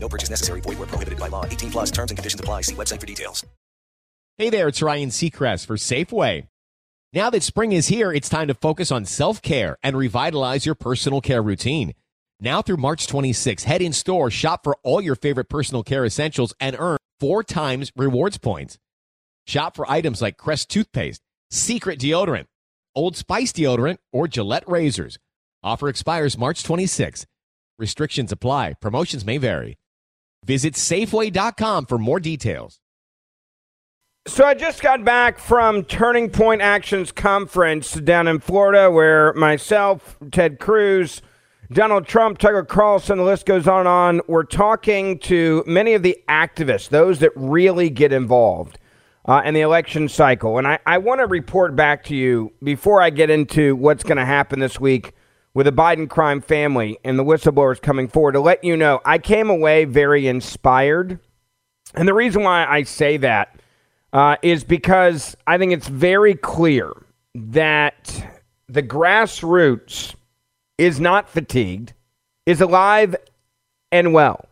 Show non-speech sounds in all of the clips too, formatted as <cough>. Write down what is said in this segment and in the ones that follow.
No purchase necessary. Void where prohibited by law. 18 plus terms and conditions apply. See website for details. Hey there, it's Ryan Seacrest for Safeway. Now that spring is here, it's time to focus on self care and revitalize your personal care routine. Now through March 26, head in store, shop for all your favorite personal care essentials, and earn four times rewards points. Shop for items like Crest toothpaste, Secret deodorant, Old Spice deodorant, or Gillette razors. Offer expires March 26. Restrictions apply. Promotions may vary. Visit Safeway.com for more details. So I just got back from Turning Point Actions Conference down in Florida, where myself, Ted Cruz, Donald Trump, Tucker Carlson, the list goes on and on. We're talking to many of the activists, those that really get involved uh, in the election cycle. And I, I want to report back to you before I get into what's going to happen this week with the Biden crime family and the whistleblowers coming forward to let you know I came away very inspired. And the reason why I say that uh, is because I think it's very clear that the grassroots is not fatigued, is alive and well,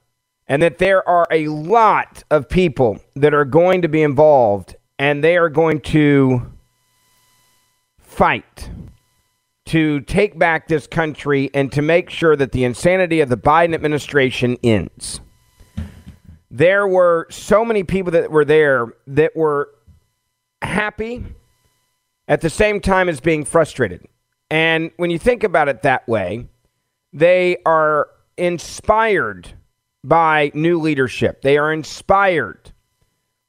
and that there are a lot of people that are going to be involved and they are going to fight to take back this country and to make sure that the insanity of the Biden administration ends. There were so many people that were there that were happy at the same time as being frustrated. And when you think about it that way, they are inspired by new leadership. They are inspired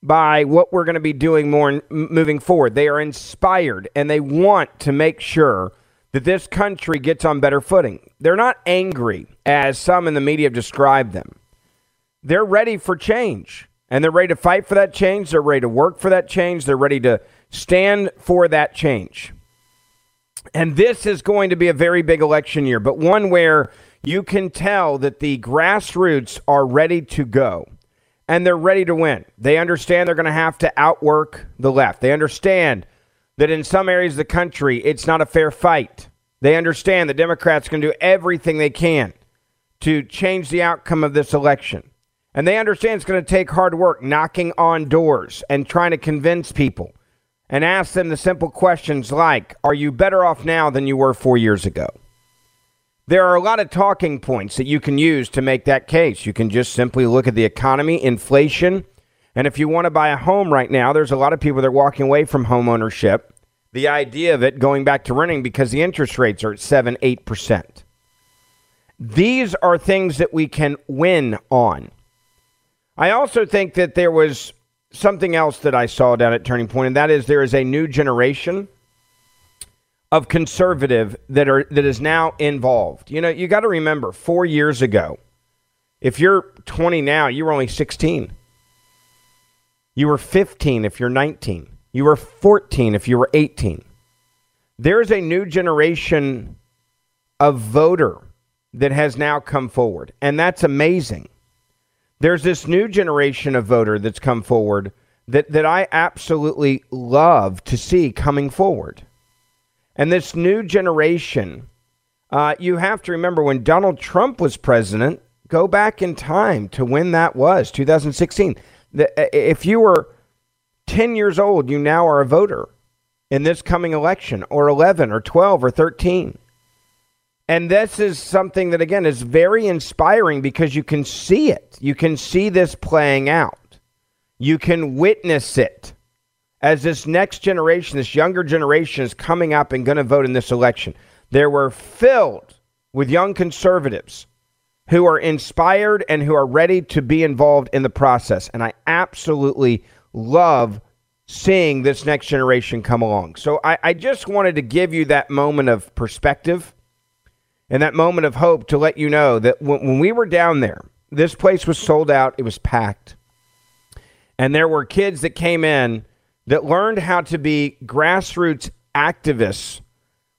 by what we're going to be doing more moving forward. They are inspired and they want to make sure that this country gets on better footing. They're not angry, as some in the media have described them. They're ready for change, and they're ready to fight for that change. They're ready to work for that change. They're ready to stand for that change. And this is going to be a very big election year, but one where you can tell that the grassroots are ready to go and they're ready to win. They understand they're going to have to outwork the left. They understand that in some areas of the country, it's not a fair fight. They understand the Democrats can do everything they can to change the outcome of this election. And they understand it's going to take hard work, knocking on doors and trying to convince people and ask them the simple questions like Are you better off now than you were four years ago? There are a lot of talking points that you can use to make that case. You can just simply look at the economy, inflation, and if you want to buy a home right now, there's a lot of people that are walking away from home ownership. The idea of it going back to renting because the interest rates are at 7 8%. These are things that we can win on. I also think that there was something else that I saw down at Turning Point, and that is there is a new generation of conservative that are that is now involved. You know, you got to remember, four years ago, if you're 20 now, you were only 16. You were 15 if you're 19. You were 14 if you were 18. There's a new generation of voter that has now come forward, and that's amazing. There's this new generation of voter that's come forward that, that I absolutely love to see coming forward. And this new generation, uh, you have to remember when Donald Trump was president, go back in time to when that was, 2016 Uh, if you were 10 years old, you now are a voter in this coming election, or 11, or 12, or 13. And this is something that, again, is very inspiring because you can see it. You can see this playing out. You can witness it as this next generation, this younger generation, is coming up and going to vote in this election. There were filled with young conservatives who are inspired and who are ready to be involved in the process. And I absolutely love seeing this next generation come along. So I, I, just wanted to give you that moment of perspective and that moment of hope to let you know that when, when we were down there, this place was sold out, it was packed. And there were kids that came in that learned how to be grassroots activists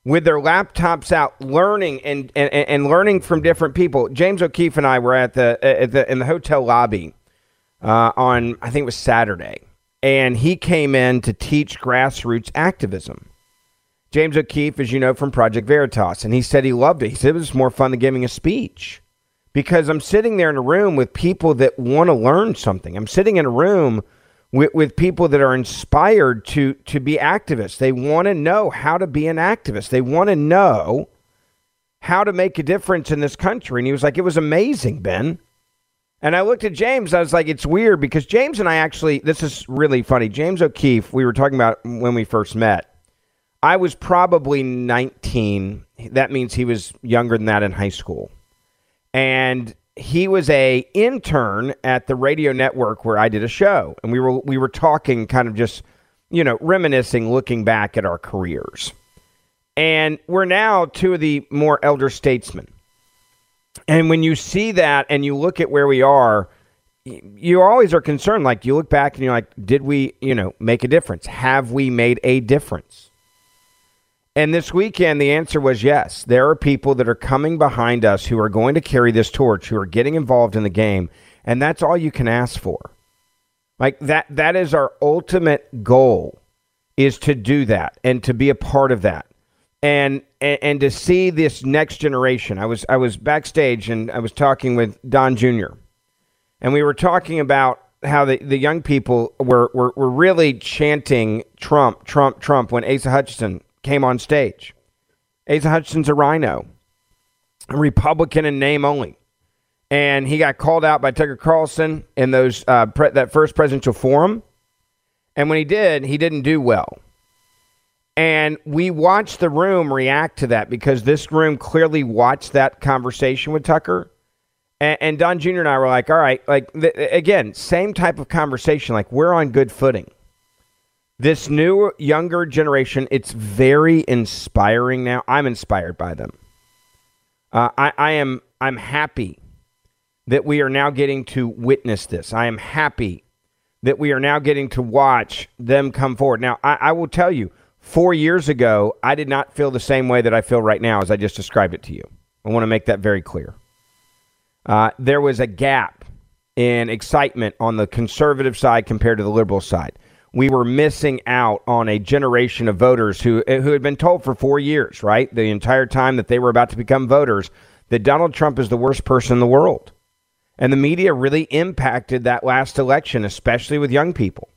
with their laptops out, learning and, and, and learning from different people. James O'Keefe and I were at the, at the in the hotel lobby uh, on I think it was Saturday, and he came in to teach grassroots activism. James O'Keefe, as you know from Project Veritas, and he said he loved it. He said it was more fun than giving a speech because I'm sitting there in a room with people that want to learn something. I'm sitting in a room with, with people that are inspired to to be activists. They want to know how to be an activist. They want to know how to make a difference in this country. And he was like, it was amazing, Ben. And I looked at James. I was like, it's weird because James and I actually, this is really funny. James O'Keefe, we were talking about when we first met. I was probably 19. That means he was younger than that in high school. And he was a intern at the radio network where I did a show, and we were we were talking, kind of just you know reminiscing, looking back at our careers, and we're now two of the more elder statesmen. And when you see that, and you look at where we are, you always are concerned. Like you look back and you're like, did we, you know, make a difference? Have we made a difference? And this weekend, the answer was yes. There are people that are coming behind us who are going to carry this torch, who are getting involved in the game. And that's all you can ask for. Like that, that is our ultimate goal is to do that and to be a part of that. And, and, and to see this next generation. I was, I was backstage and I was talking with Don Jr. And we were talking about how the, the young people were, were, were really chanting Trump, Trump, Trump when Asa Hutchinson came on stage. Asa Hutchinson's a RINO, a Republican in name only. And he got called out by Tucker Carlson in those uh, pre- that first presidential forum. And when he did, he didn't do well. And we watched the room react to that because this room clearly watched that conversation with Tucker. And, and Don Jr. and I were like, all right, like, th- again, same type of conversation. Like, we're on good footing this new younger generation it's very inspiring now. I'm inspired by them. Uh, I, I am i'm happy that we are now getting to witness this. I am happy that we are now getting to watch them come forward. Now I, I will tell you four years ago i did not feel the same way that i feel right now as i just described it to you. I want to make that very clear. Uh, there was a gap in excitement on the conservative side compared to the liberal side we were missing out on a generation of voters who eh, who had been told for 4 years, right? The entire time that they were about to become voters that Donald Trump is the worst person in the world. And the media really impacted that last election, especially with young people.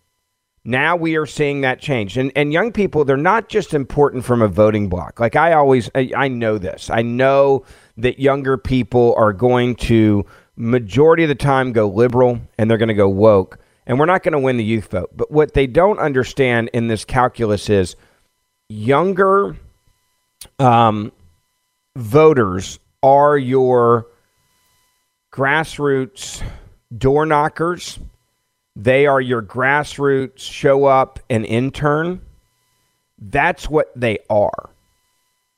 Now we are seeing that change. And and young people, they're not just important from a voting block. Like I always I, I know this. I know that younger people are going to majority of the time go liberal and they're going to go woke and we're not going to win the youth vote. But what they don't understand in this calculus is younger um, voters are your grassroots door knockers. They are your grassroots show up and intern. That's what they are.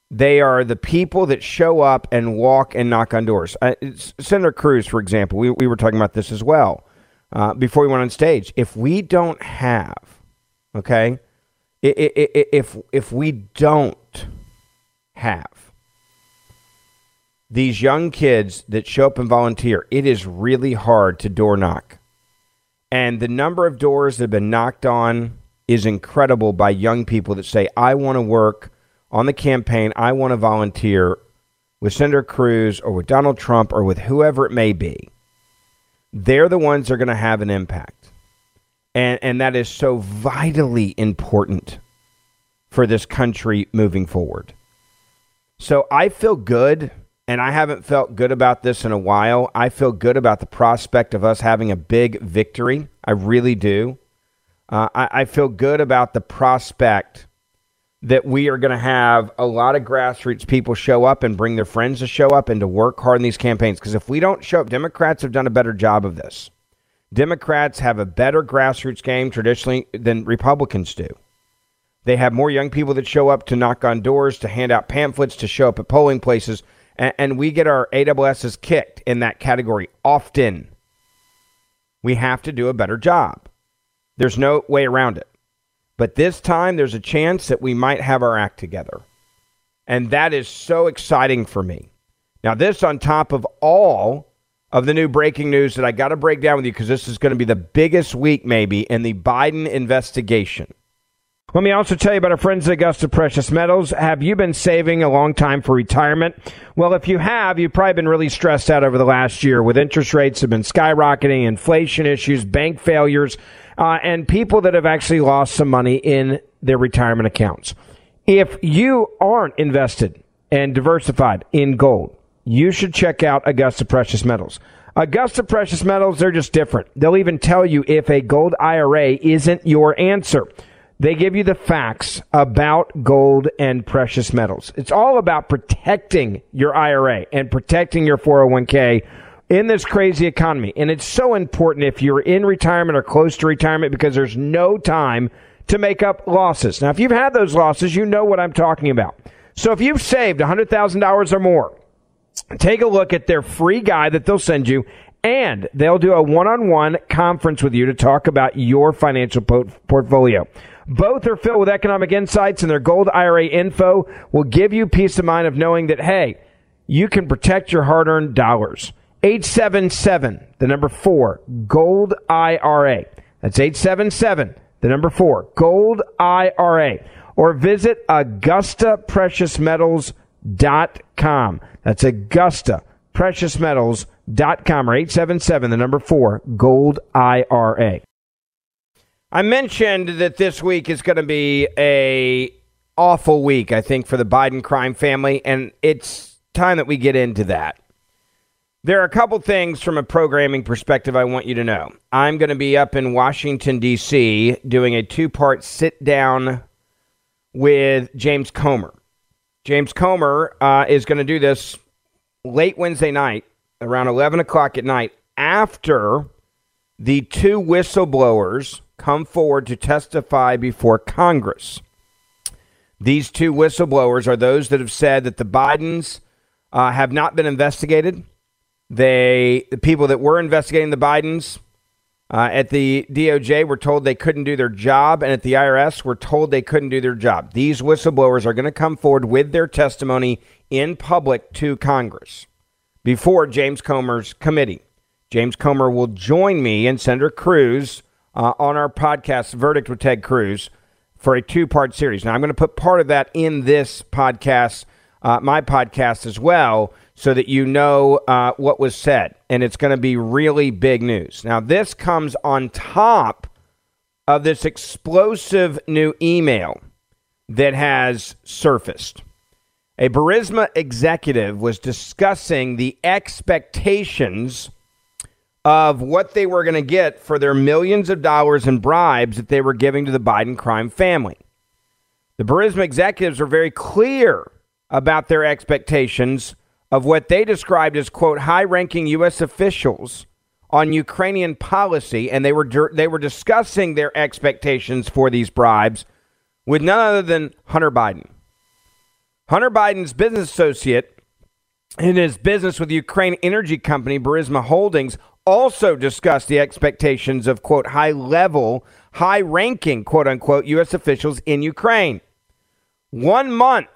They are the people that show up and walk and knock on doors. Uh, Senator Cruz, for example, we, we were talking about this as well uh, before we went on stage. If we don't have, okay, if if we don't have these young kids that show up and volunteer, it is really hard to door knock. And the number of doors that have been knocked on is incredible by young people that say, I want to work on the campaign, I want to volunteer with Senator Cruz or with Donald Trump or with whoever it may be they're the ones that are going to have an impact. And, and that is so vitally important for this country moving forward. So I feel good, and I haven't felt good about this in a while. I feel good about the prospect of us having a big victory. I really do. Uh, I, I feel good about the prospect that we are going to have a lot of grassroots people show up and bring their friends to show up and to work hard in these campaigns. Because if we don't show up, Democrats have done a better job of this. Democrats have a better grassroots game traditionally than Republicans do. They have more young people that show up to knock on doors, to hand out pamphlets, to show up at polling places, and, and we get our AWSs kicked in that category often. We have to do a better job. There's no way around it. But this time, there's a chance that we might have our act together. And that is so exciting for me. Now, this on top of all of the new breaking news that I got to break down with you because this is going to be the biggest week, maybe, in the Biden investigation. Let me also tell you about our friends at Augusta Precious Metals. Have you been saving a long time for retirement? Well, if you have, you've probably been really stressed out over the last year with interest rates have been skyrocketing, inflation issues, bank failures, uh, and people that have actually lost some money in their retirement accounts. If you aren't invested and diversified in gold, you should check out Augusta Precious Metals. Augusta Precious Metals, they're just different. They'll even tell you if a gold IRA isn't your answer. They give you the facts about gold and precious metals. It's all about protecting your IRA and protecting your 401k in this crazy economy. And it's so important if you're in retirement or close to retirement because there's no time to make up losses. Now, if you've had those losses, you know what I'm talking about. So if you've saved $100,000 or more, take a look at their free guide that they'll send you and they'll do a one-on-one conference with you to talk about your financial po- portfolio. Both are filled with economic insights, and their Gold IRA info will give you peace of mind of knowing that, hey, you can protect your hard earned dollars. 877, the number four, Gold IRA. That's 877, the number four, Gold IRA. Or visit AugustaPreciousMetals.com. That's AugustaPreciousMetals.com or 877, the number four, Gold IRA. I mentioned that this week is going to be a awful week, I think, for the Biden crime family, and it's time that we get into that. There are a couple things from a programming perspective I want you to know. I'm going to be up in Washington, D.C., doing a two part sit down with James Comer. James Comer uh, is going to do this late Wednesday night, around 11 o'clock at night, after the two whistleblowers come forward to testify before Congress. These two whistleblowers are those that have said that the Bidens uh, have not been investigated. They, the people that were investigating the Bidens uh, at the DOJ were told they couldn't do their job, and at the IRS were told they couldn't do their job. These whistleblowers are going to come forward with their testimony in public to Congress before James Comer's committee. James Comer will join me and Senator Cruz uh, on our podcast, Verdict with Ted Cruz, for a two part series. Now, I'm going to put part of that in this podcast, uh, my podcast as well, so that you know uh, what was said. And it's going to be really big news. Now, this comes on top of this explosive new email that has surfaced. A Burisma executive was discussing the expectations of what they were going to get for their millions of dollars in bribes that they were giving to the Biden crime family. The Burisma executives were very clear about their expectations of what they described as quote high-ranking U.S. officials on Ukrainian policy, and they were they were discussing their expectations for these bribes with none other than Hunter Biden. Hunter Biden's business associate in his business with Ukraine energy company Burisma Holdings also discussed the expectations of, quote, high level, high ranking, quote unquote, U.S. officials in Ukraine. One month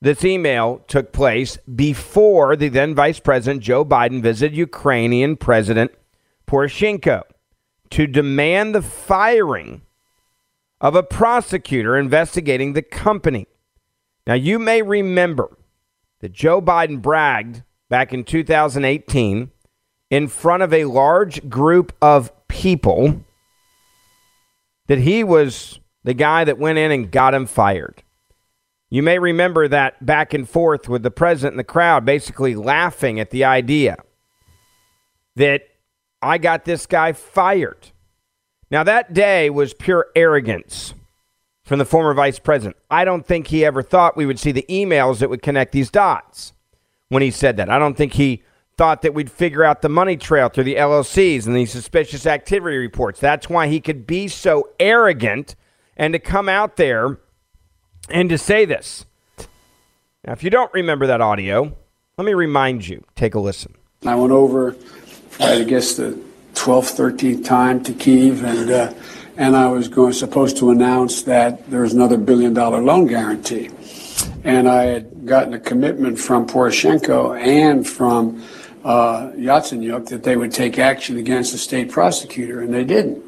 this email took place before the then Vice President Joe Biden visited Ukrainian President Poroshenko to demand the firing of a prosecutor investigating the company. Now, you may remember that Joe Biden bragged back in 2018 in front of a large group of people that he was the guy that went in and got him fired. You may remember that back and forth with the president and the crowd basically laughing at the idea that I got this guy fired. Now, that day was pure arrogance from the former vice president. I don't think he ever thought we would see the emails that would connect these dots when he said that. I don't think he thought that we'd figure out the money trail through the LLCs and these suspicious activity reports. That's why he could be so arrogant and to come out there and to say this. Now, if you don't remember that audio, let me remind you. Take a listen. I went over, I guess, the 12th, 13th time to Kiev, and uh, and I was going supposed to announce that there was another billion dollar loan guarantee, and I had gotten a commitment from Poroshenko and from uh, Yatsenyuk that they would take action against the state prosecutor, and they didn't.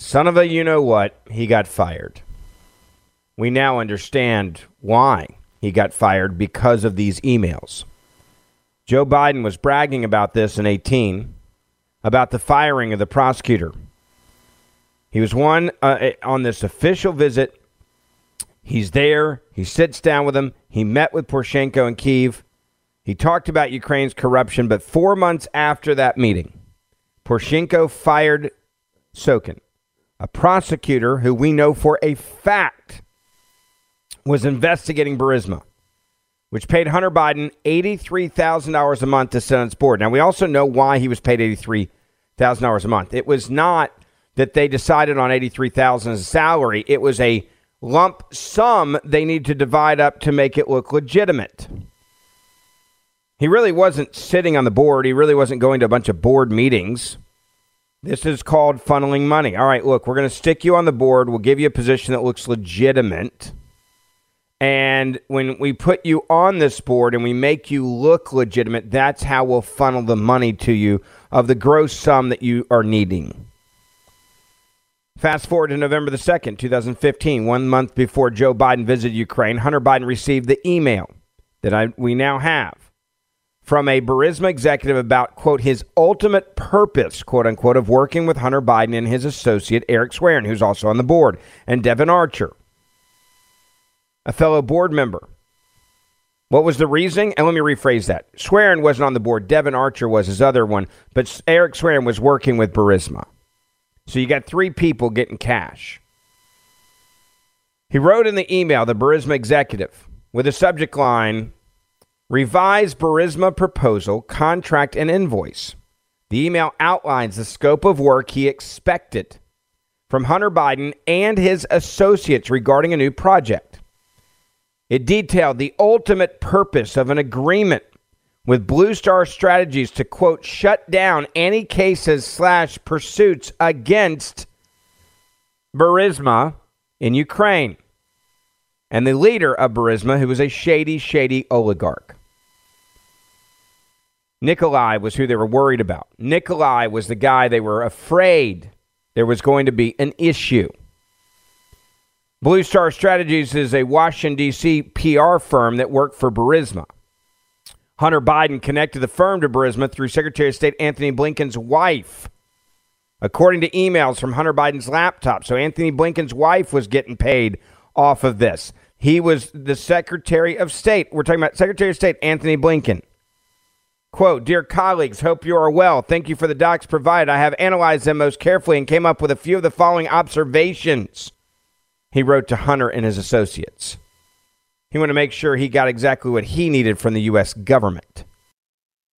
Son of a you know what, he got fired. We now understand why he got fired because of these emails. Joe Biden was bragging about this in 18 about the firing of the prosecutor. He was one uh, on this official visit. He's there. He sits down with him. He met with Poroshenko in Kiev. He talked about Ukraine's corruption, but four months after that meeting, Poroshenko fired Shokin a prosecutor who we know for a fact was investigating Burisma, which paid Hunter Biden $83,000 a month to sit on its board. Now, we also know why he was paid $83,000 a month. It was not that they decided on $83,000 as a salary, it was a lump sum they need to divide up to make it look legitimate. He really wasn't sitting on the board. He really wasn't going to a bunch of board meetings. This is called funneling money. All right, look, we're going to stick you on the board. We'll give you a position that looks legitimate. And when we put you on this board and we make you look legitimate, that's how we'll funnel the money to you of the gross sum that you are needing. Fast forward to November the 2nd, 2015, one month before Joe Biden visited Ukraine, Hunter Biden received the email that I, we now have from a Burisma executive about, quote, his ultimate purpose, quote unquote, of working with Hunter Biden and his associate, Eric Schwerin, who's also on the board, and Devon Archer, a fellow board member. What was the reasoning? And let me rephrase that. Schwerin wasn't on the board. Devon Archer was his other one, but Eric Schwerin was working with Burisma. So you got three people getting cash. He wrote in the email, the Burisma executive, with a subject line Revised Burisma proposal, contract, and invoice. The email outlines the scope of work he expected from Hunter Biden and his associates regarding a new project. It detailed the ultimate purpose of an agreement with Blue Star Strategies to quote shut down any cases slash pursuits against Burisma in Ukraine and the leader of Burisma, who was a shady, shady oligarch. Nikolai was who they were worried about. Nikolai was the guy they were afraid there was going to be an issue. Blue Star Strategies is a Washington, D.C. PR firm that worked for Burisma. Hunter Biden connected the firm to Burisma through Secretary of State Anthony Blinken's wife, according to emails from Hunter Biden's laptop. So Anthony Blinken's wife was getting paid off of this. He was the Secretary of State. We're talking about Secretary of State Anthony Blinken. Quote, Dear colleagues, hope you are well. Thank you for the docs provided. I have analyzed them most carefully and came up with a few of the following observations. He wrote to Hunter and his associates. He wanted to make sure he got exactly what he needed from the U.S. government.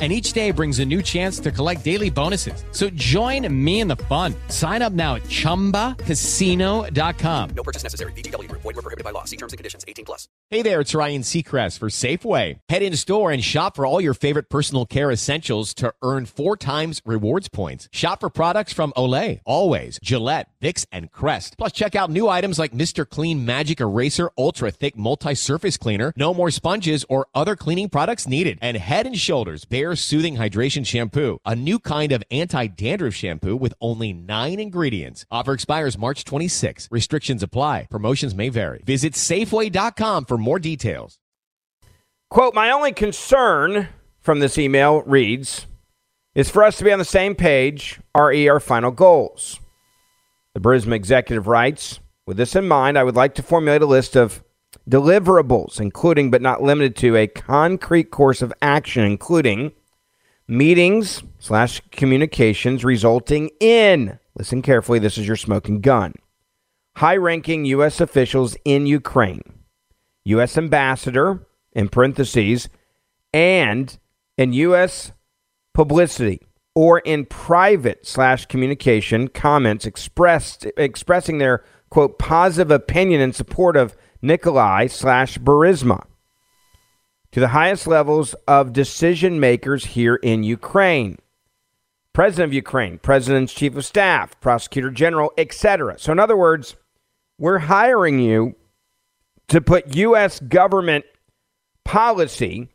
and each day brings a new chance to collect daily bonuses. So join me in the fun. Sign up now at ChumbaCasino.com. No purchase necessary. VGW. Void were prohibited by law. See terms and conditions. 18 plus. Hey there, it's Ryan Seacrest for Safeway. Head in store and shop for all your favorite personal care essentials to earn four times rewards points. Shop for products from Olay, Always, Gillette, Vicks, and Crest. Plus, check out new items like Mr. Clean Magic Eraser Ultra Thick Multi-Surface Cleaner. No more sponges or other cleaning products needed. And Head and Shoulders Bare Soothing Hydration Shampoo, a new kind of anti-dandruff shampoo with only nine ingredients. Offer expires March 26. Restrictions apply. Promotions may vary. Visit Safeway.com for more details. Quote, my only concern from this email reads is for us to be on the same page, re our final goals. The Burisma executive writes, with this in mind, I would like to formulate a list of deliverables, including but not limited to a concrete course of action, including meetings slash communications resulting in, listen carefully, this is your smoking gun, high ranking U.S. officials in Ukraine, U.S. ambassador, in parentheses, and in U.S. publicity or in private slash communication comments expressed expressing their quote positive opinion in support of Nikolai slash Burisma to the highest levels of decision makers here in Ukraine. President of Ukraine, President's Chief of Staff, Prosecutor General, etc. So, in other words, we're hiring you to put U.S. government policy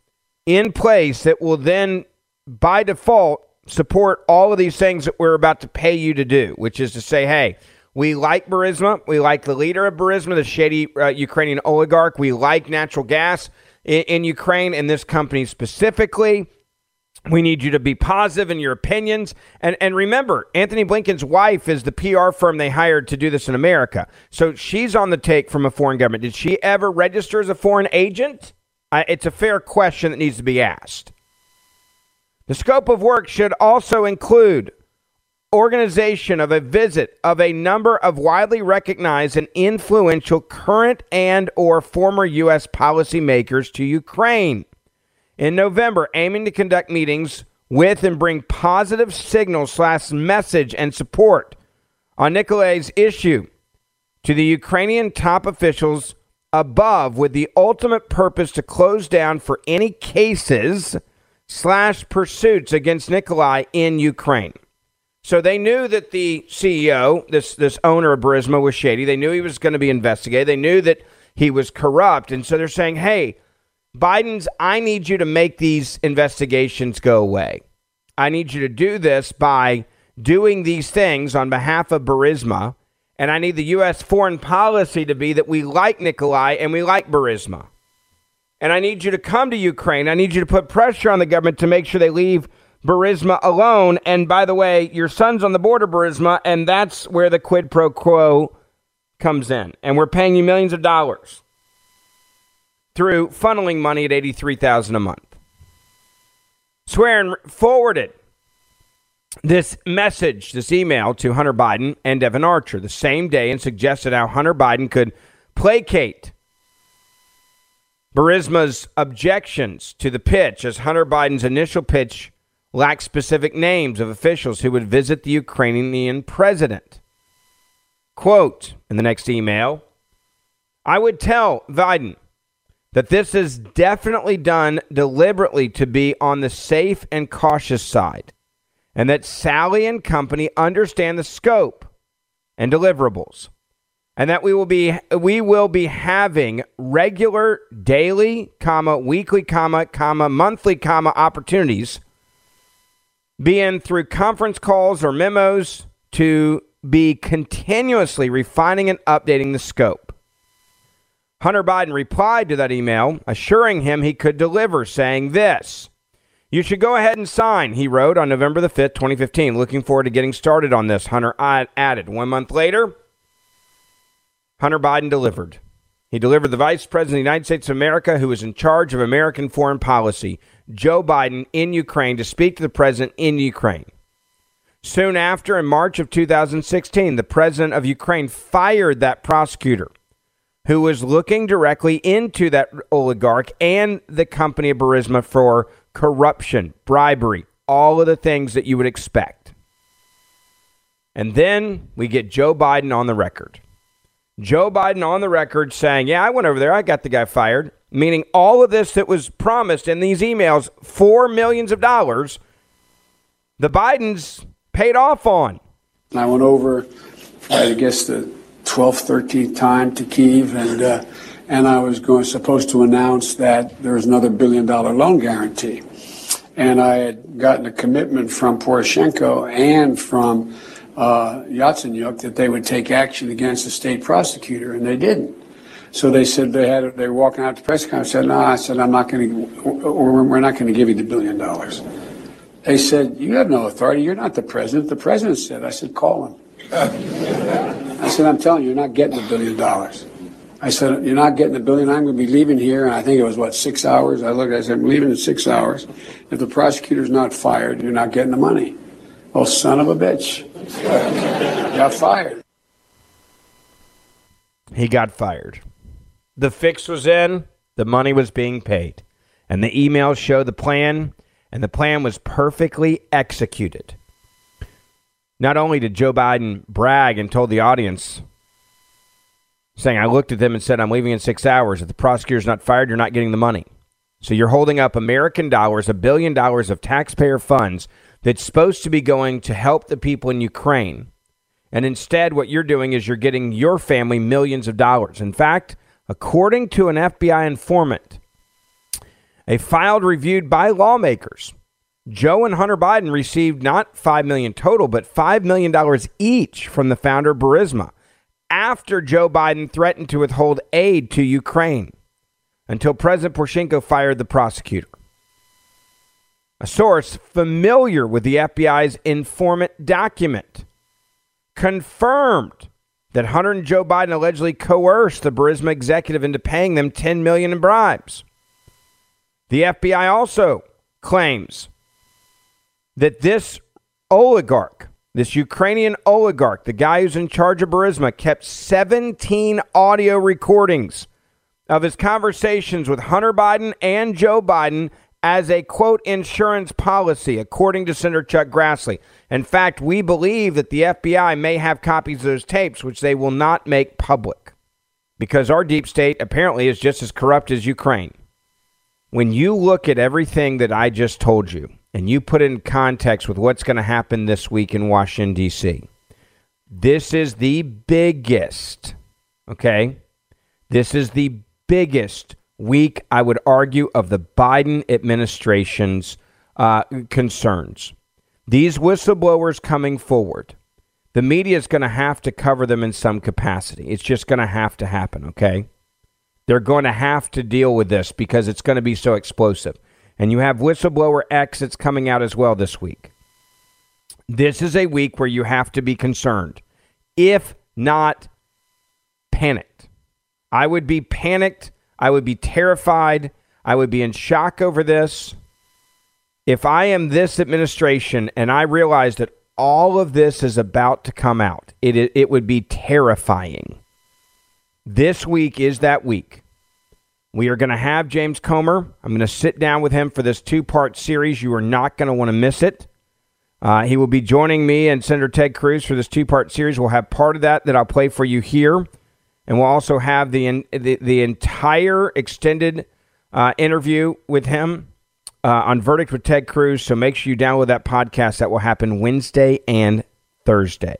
in place that will then, by default, support all of these things that we're about to pay you to do, which is to say, hey, we like Burisma. We like the leader of Burisma, the shady uh, Ukrainian oligarch. We like natural gas in, in Ukraine and this company specifically. We need you to be positive in your opinions. And, and remember, Anthony Blinken's wife is the PR firm they hired to do this in America. So she's on the take from a foreign government. Did she ever register as a foreign agent? Uh, it's a fair question that needs to be asked. The scope of work should also include organization of a visit of a number of widely recognized and influential current and or former US policymakers to Ukraine in November aiming to conduct meetings with and bring positive signals slash message and support on Nikolai's issue to the Ukrainian top officials above with the ultimate purpose to close down for any cases slash pursuits against Nikolai in Ukraine. So they knew that the CEO, this this owner of Burisma, was shady. They knew he was going to be investigated. They knew that he was corrupt, and so they're saying, "Hey, Biden's, I need you to make these investigations go away. I need you to do this by doing these things on behalf of Burisma, and I need the U.S. foreign policy to be that we like Nikolai and we like Burisma, and I need you to come to Ukraine. I need you to put pressure on the government to make sure they leave." Burisma alone. And by the way, your son's on the board of Burisma, and that's where the quid pro quo comes in. And we're paying you millions of dollars through funneling money at 83000 a month. Schwerin forwarded this message, this email to Hunter Biden and Devon Archer the same day and suggested how Hunter Biden could placate Burisma's objections to the pitch as Hunter Biden's initial pitch lacked specific names of officials who would visit the Ukrainian president. Quote in the next email I would tell Biden that this is definitely done deliberately to be on the safe and cautious side, and that Sally and company understand the scope and deliverables, and that we will be we will be having regular daily, comma weekly, comma comma monthly, comma opportunities being through conference calls or memos to be continuously refining and updating the scope. Hunter Biden replied to that email, assuring him he could deliver, saying this You should go ahead and sign, he wrote on November the 5th, 2015. Looking forward to getting started on this, Hunter added. One month later, Hunter Biden delivered. He delivered the Vice President of the United States of America, who is in charge of American foreign policy. Joe Biden in Ukraine to speak to the president in Ukraine. Soon after, in March of 2016, the president of Ukraine fired that prosecutor who was looking directly into that oligarch and the company of Burisma for corruption, bribery, all of the things that you would expect. And then we get Joe Biden on the record. Joe Biden on the record saying, Yeah, I went over there. I got the guy fired meaning all of this that was promised in these emails, for millions of dollars, the Bidens paid off on. I went over, I guess, the 12th, 13th time to Kiev, and uh, and I was going supposed to announce that there was another billion dollar loan guarantee, and I had gotten a commitment from Poroshenko and from uh, Yatsenyuk that they would take action against the state prosecutor, and they didn't. So they said they had they were walking out to press conference. Said, "No," I said, "I'm not going to. We're not going to give you the billion dollars." They said, "You have no authority. You're not the president." The president said, "I said, call him." I said, "I'm telling you, you're not getting the billion dollars." I said, "You're not getting the billion. I'm going to be leaving here." And I think it was what six hours. I looked. I said, "I'm leaving in six hours. If the prosecutor's not fired, you're not getting the money." Oh, son of a bitch! <laughs> got fired. He got fired. The fix was in, the money was being paid, and the emails showed the plan, and the plan was perfectly executed. Not only did Joe Biden brag and told the audience, saying, I looked at them and said, I'm leaving in six hours. If the prosecutor's not fired, you're not getting the money. So you're holding up American dollars, a billion dollars of taxpayer funds that's supposed to be going to help the people in Ukraine. And instead, what you're doing is you're getting your family millions of dollars. In fact, according to an FBI informant, a file reviewed by lawmakers, Joe and Hunter Biden received not 5 million total, but five million dollars each from the founder Burisma after Joe Biden threatened to withhold aid to Ukraine until President Poroshenko fired the prosecutor. A source familiar with the FBI's informant document confirmed that Hunter and Joe Biden allegedly coerced the Burisma executive into paying them 10 million in bribes. The FBI also claims that this oligarch, this Ukrainian oligarch, the guy who's in charge of Burisma, kept 17 audio recordings of his conversations with Hunter Biden and Joe Biden as a quote insurance policy, according to Senator Chuck Grassley. In fact, we believe that the FBI may have copies of those tapes, which they will not make public because our deep state apparently is just as corrupt as Ukraine. When you look at everything that I just told you and you put it in context with what's going to happen this week in Washington, D.C., this is the biggest, okay? This is the biggest week, I would argue, of the Biden administration's uh, concerns. These whistleblowers coming forward, the media is going to have to cover them in some capacity. It's just going to have to happen, okay? They're going to have to deal with this because it's going to be so explosive. And you have whistleblower X that's coming out as well this week. This is a week where you have to be concerned, if not panicked. I would be panicked I would be terrified. I would be in shock over this. If I am this administration and I realize that all of this is about to come out, it, it, would be terrifying. This week is that week. We are going to have James Comer. I'm going to sit down with him for this two part series. You are not going to want to miss it. Uh, he will be joining me and Senator Ted Cruz for this two part series. We'll have part of that that I'll play for you here and we'll also have the the, the entire extended uh, interview with him uh, on Verdict with Ted Cruz. So make sure you download that podcast. That will happen Wednesday and Thursday.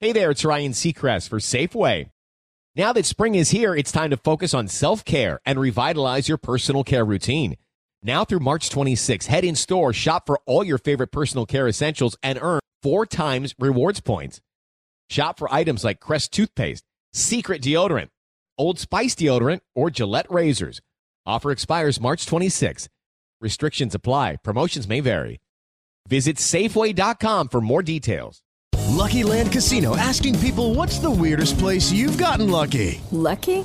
Hey there, it's Ryan Seacrest for Safeway. Now that spring is here, it's time to focus on self care and revitalize your personal care routine. Now through March 26, head in store, shop for all your favorite personal care essentials, and earn four times rewards points. Shop for items like Crest toothpaste, Secret deodorant, Old Spice deodorant, or Gillette razors. Offer expires March 26. Restrictions apply. Promotions may vary. Visit Safeway.com for more details. Lucky Land Casino asking people what's the weirdest place you've gotten lucky? Lucky?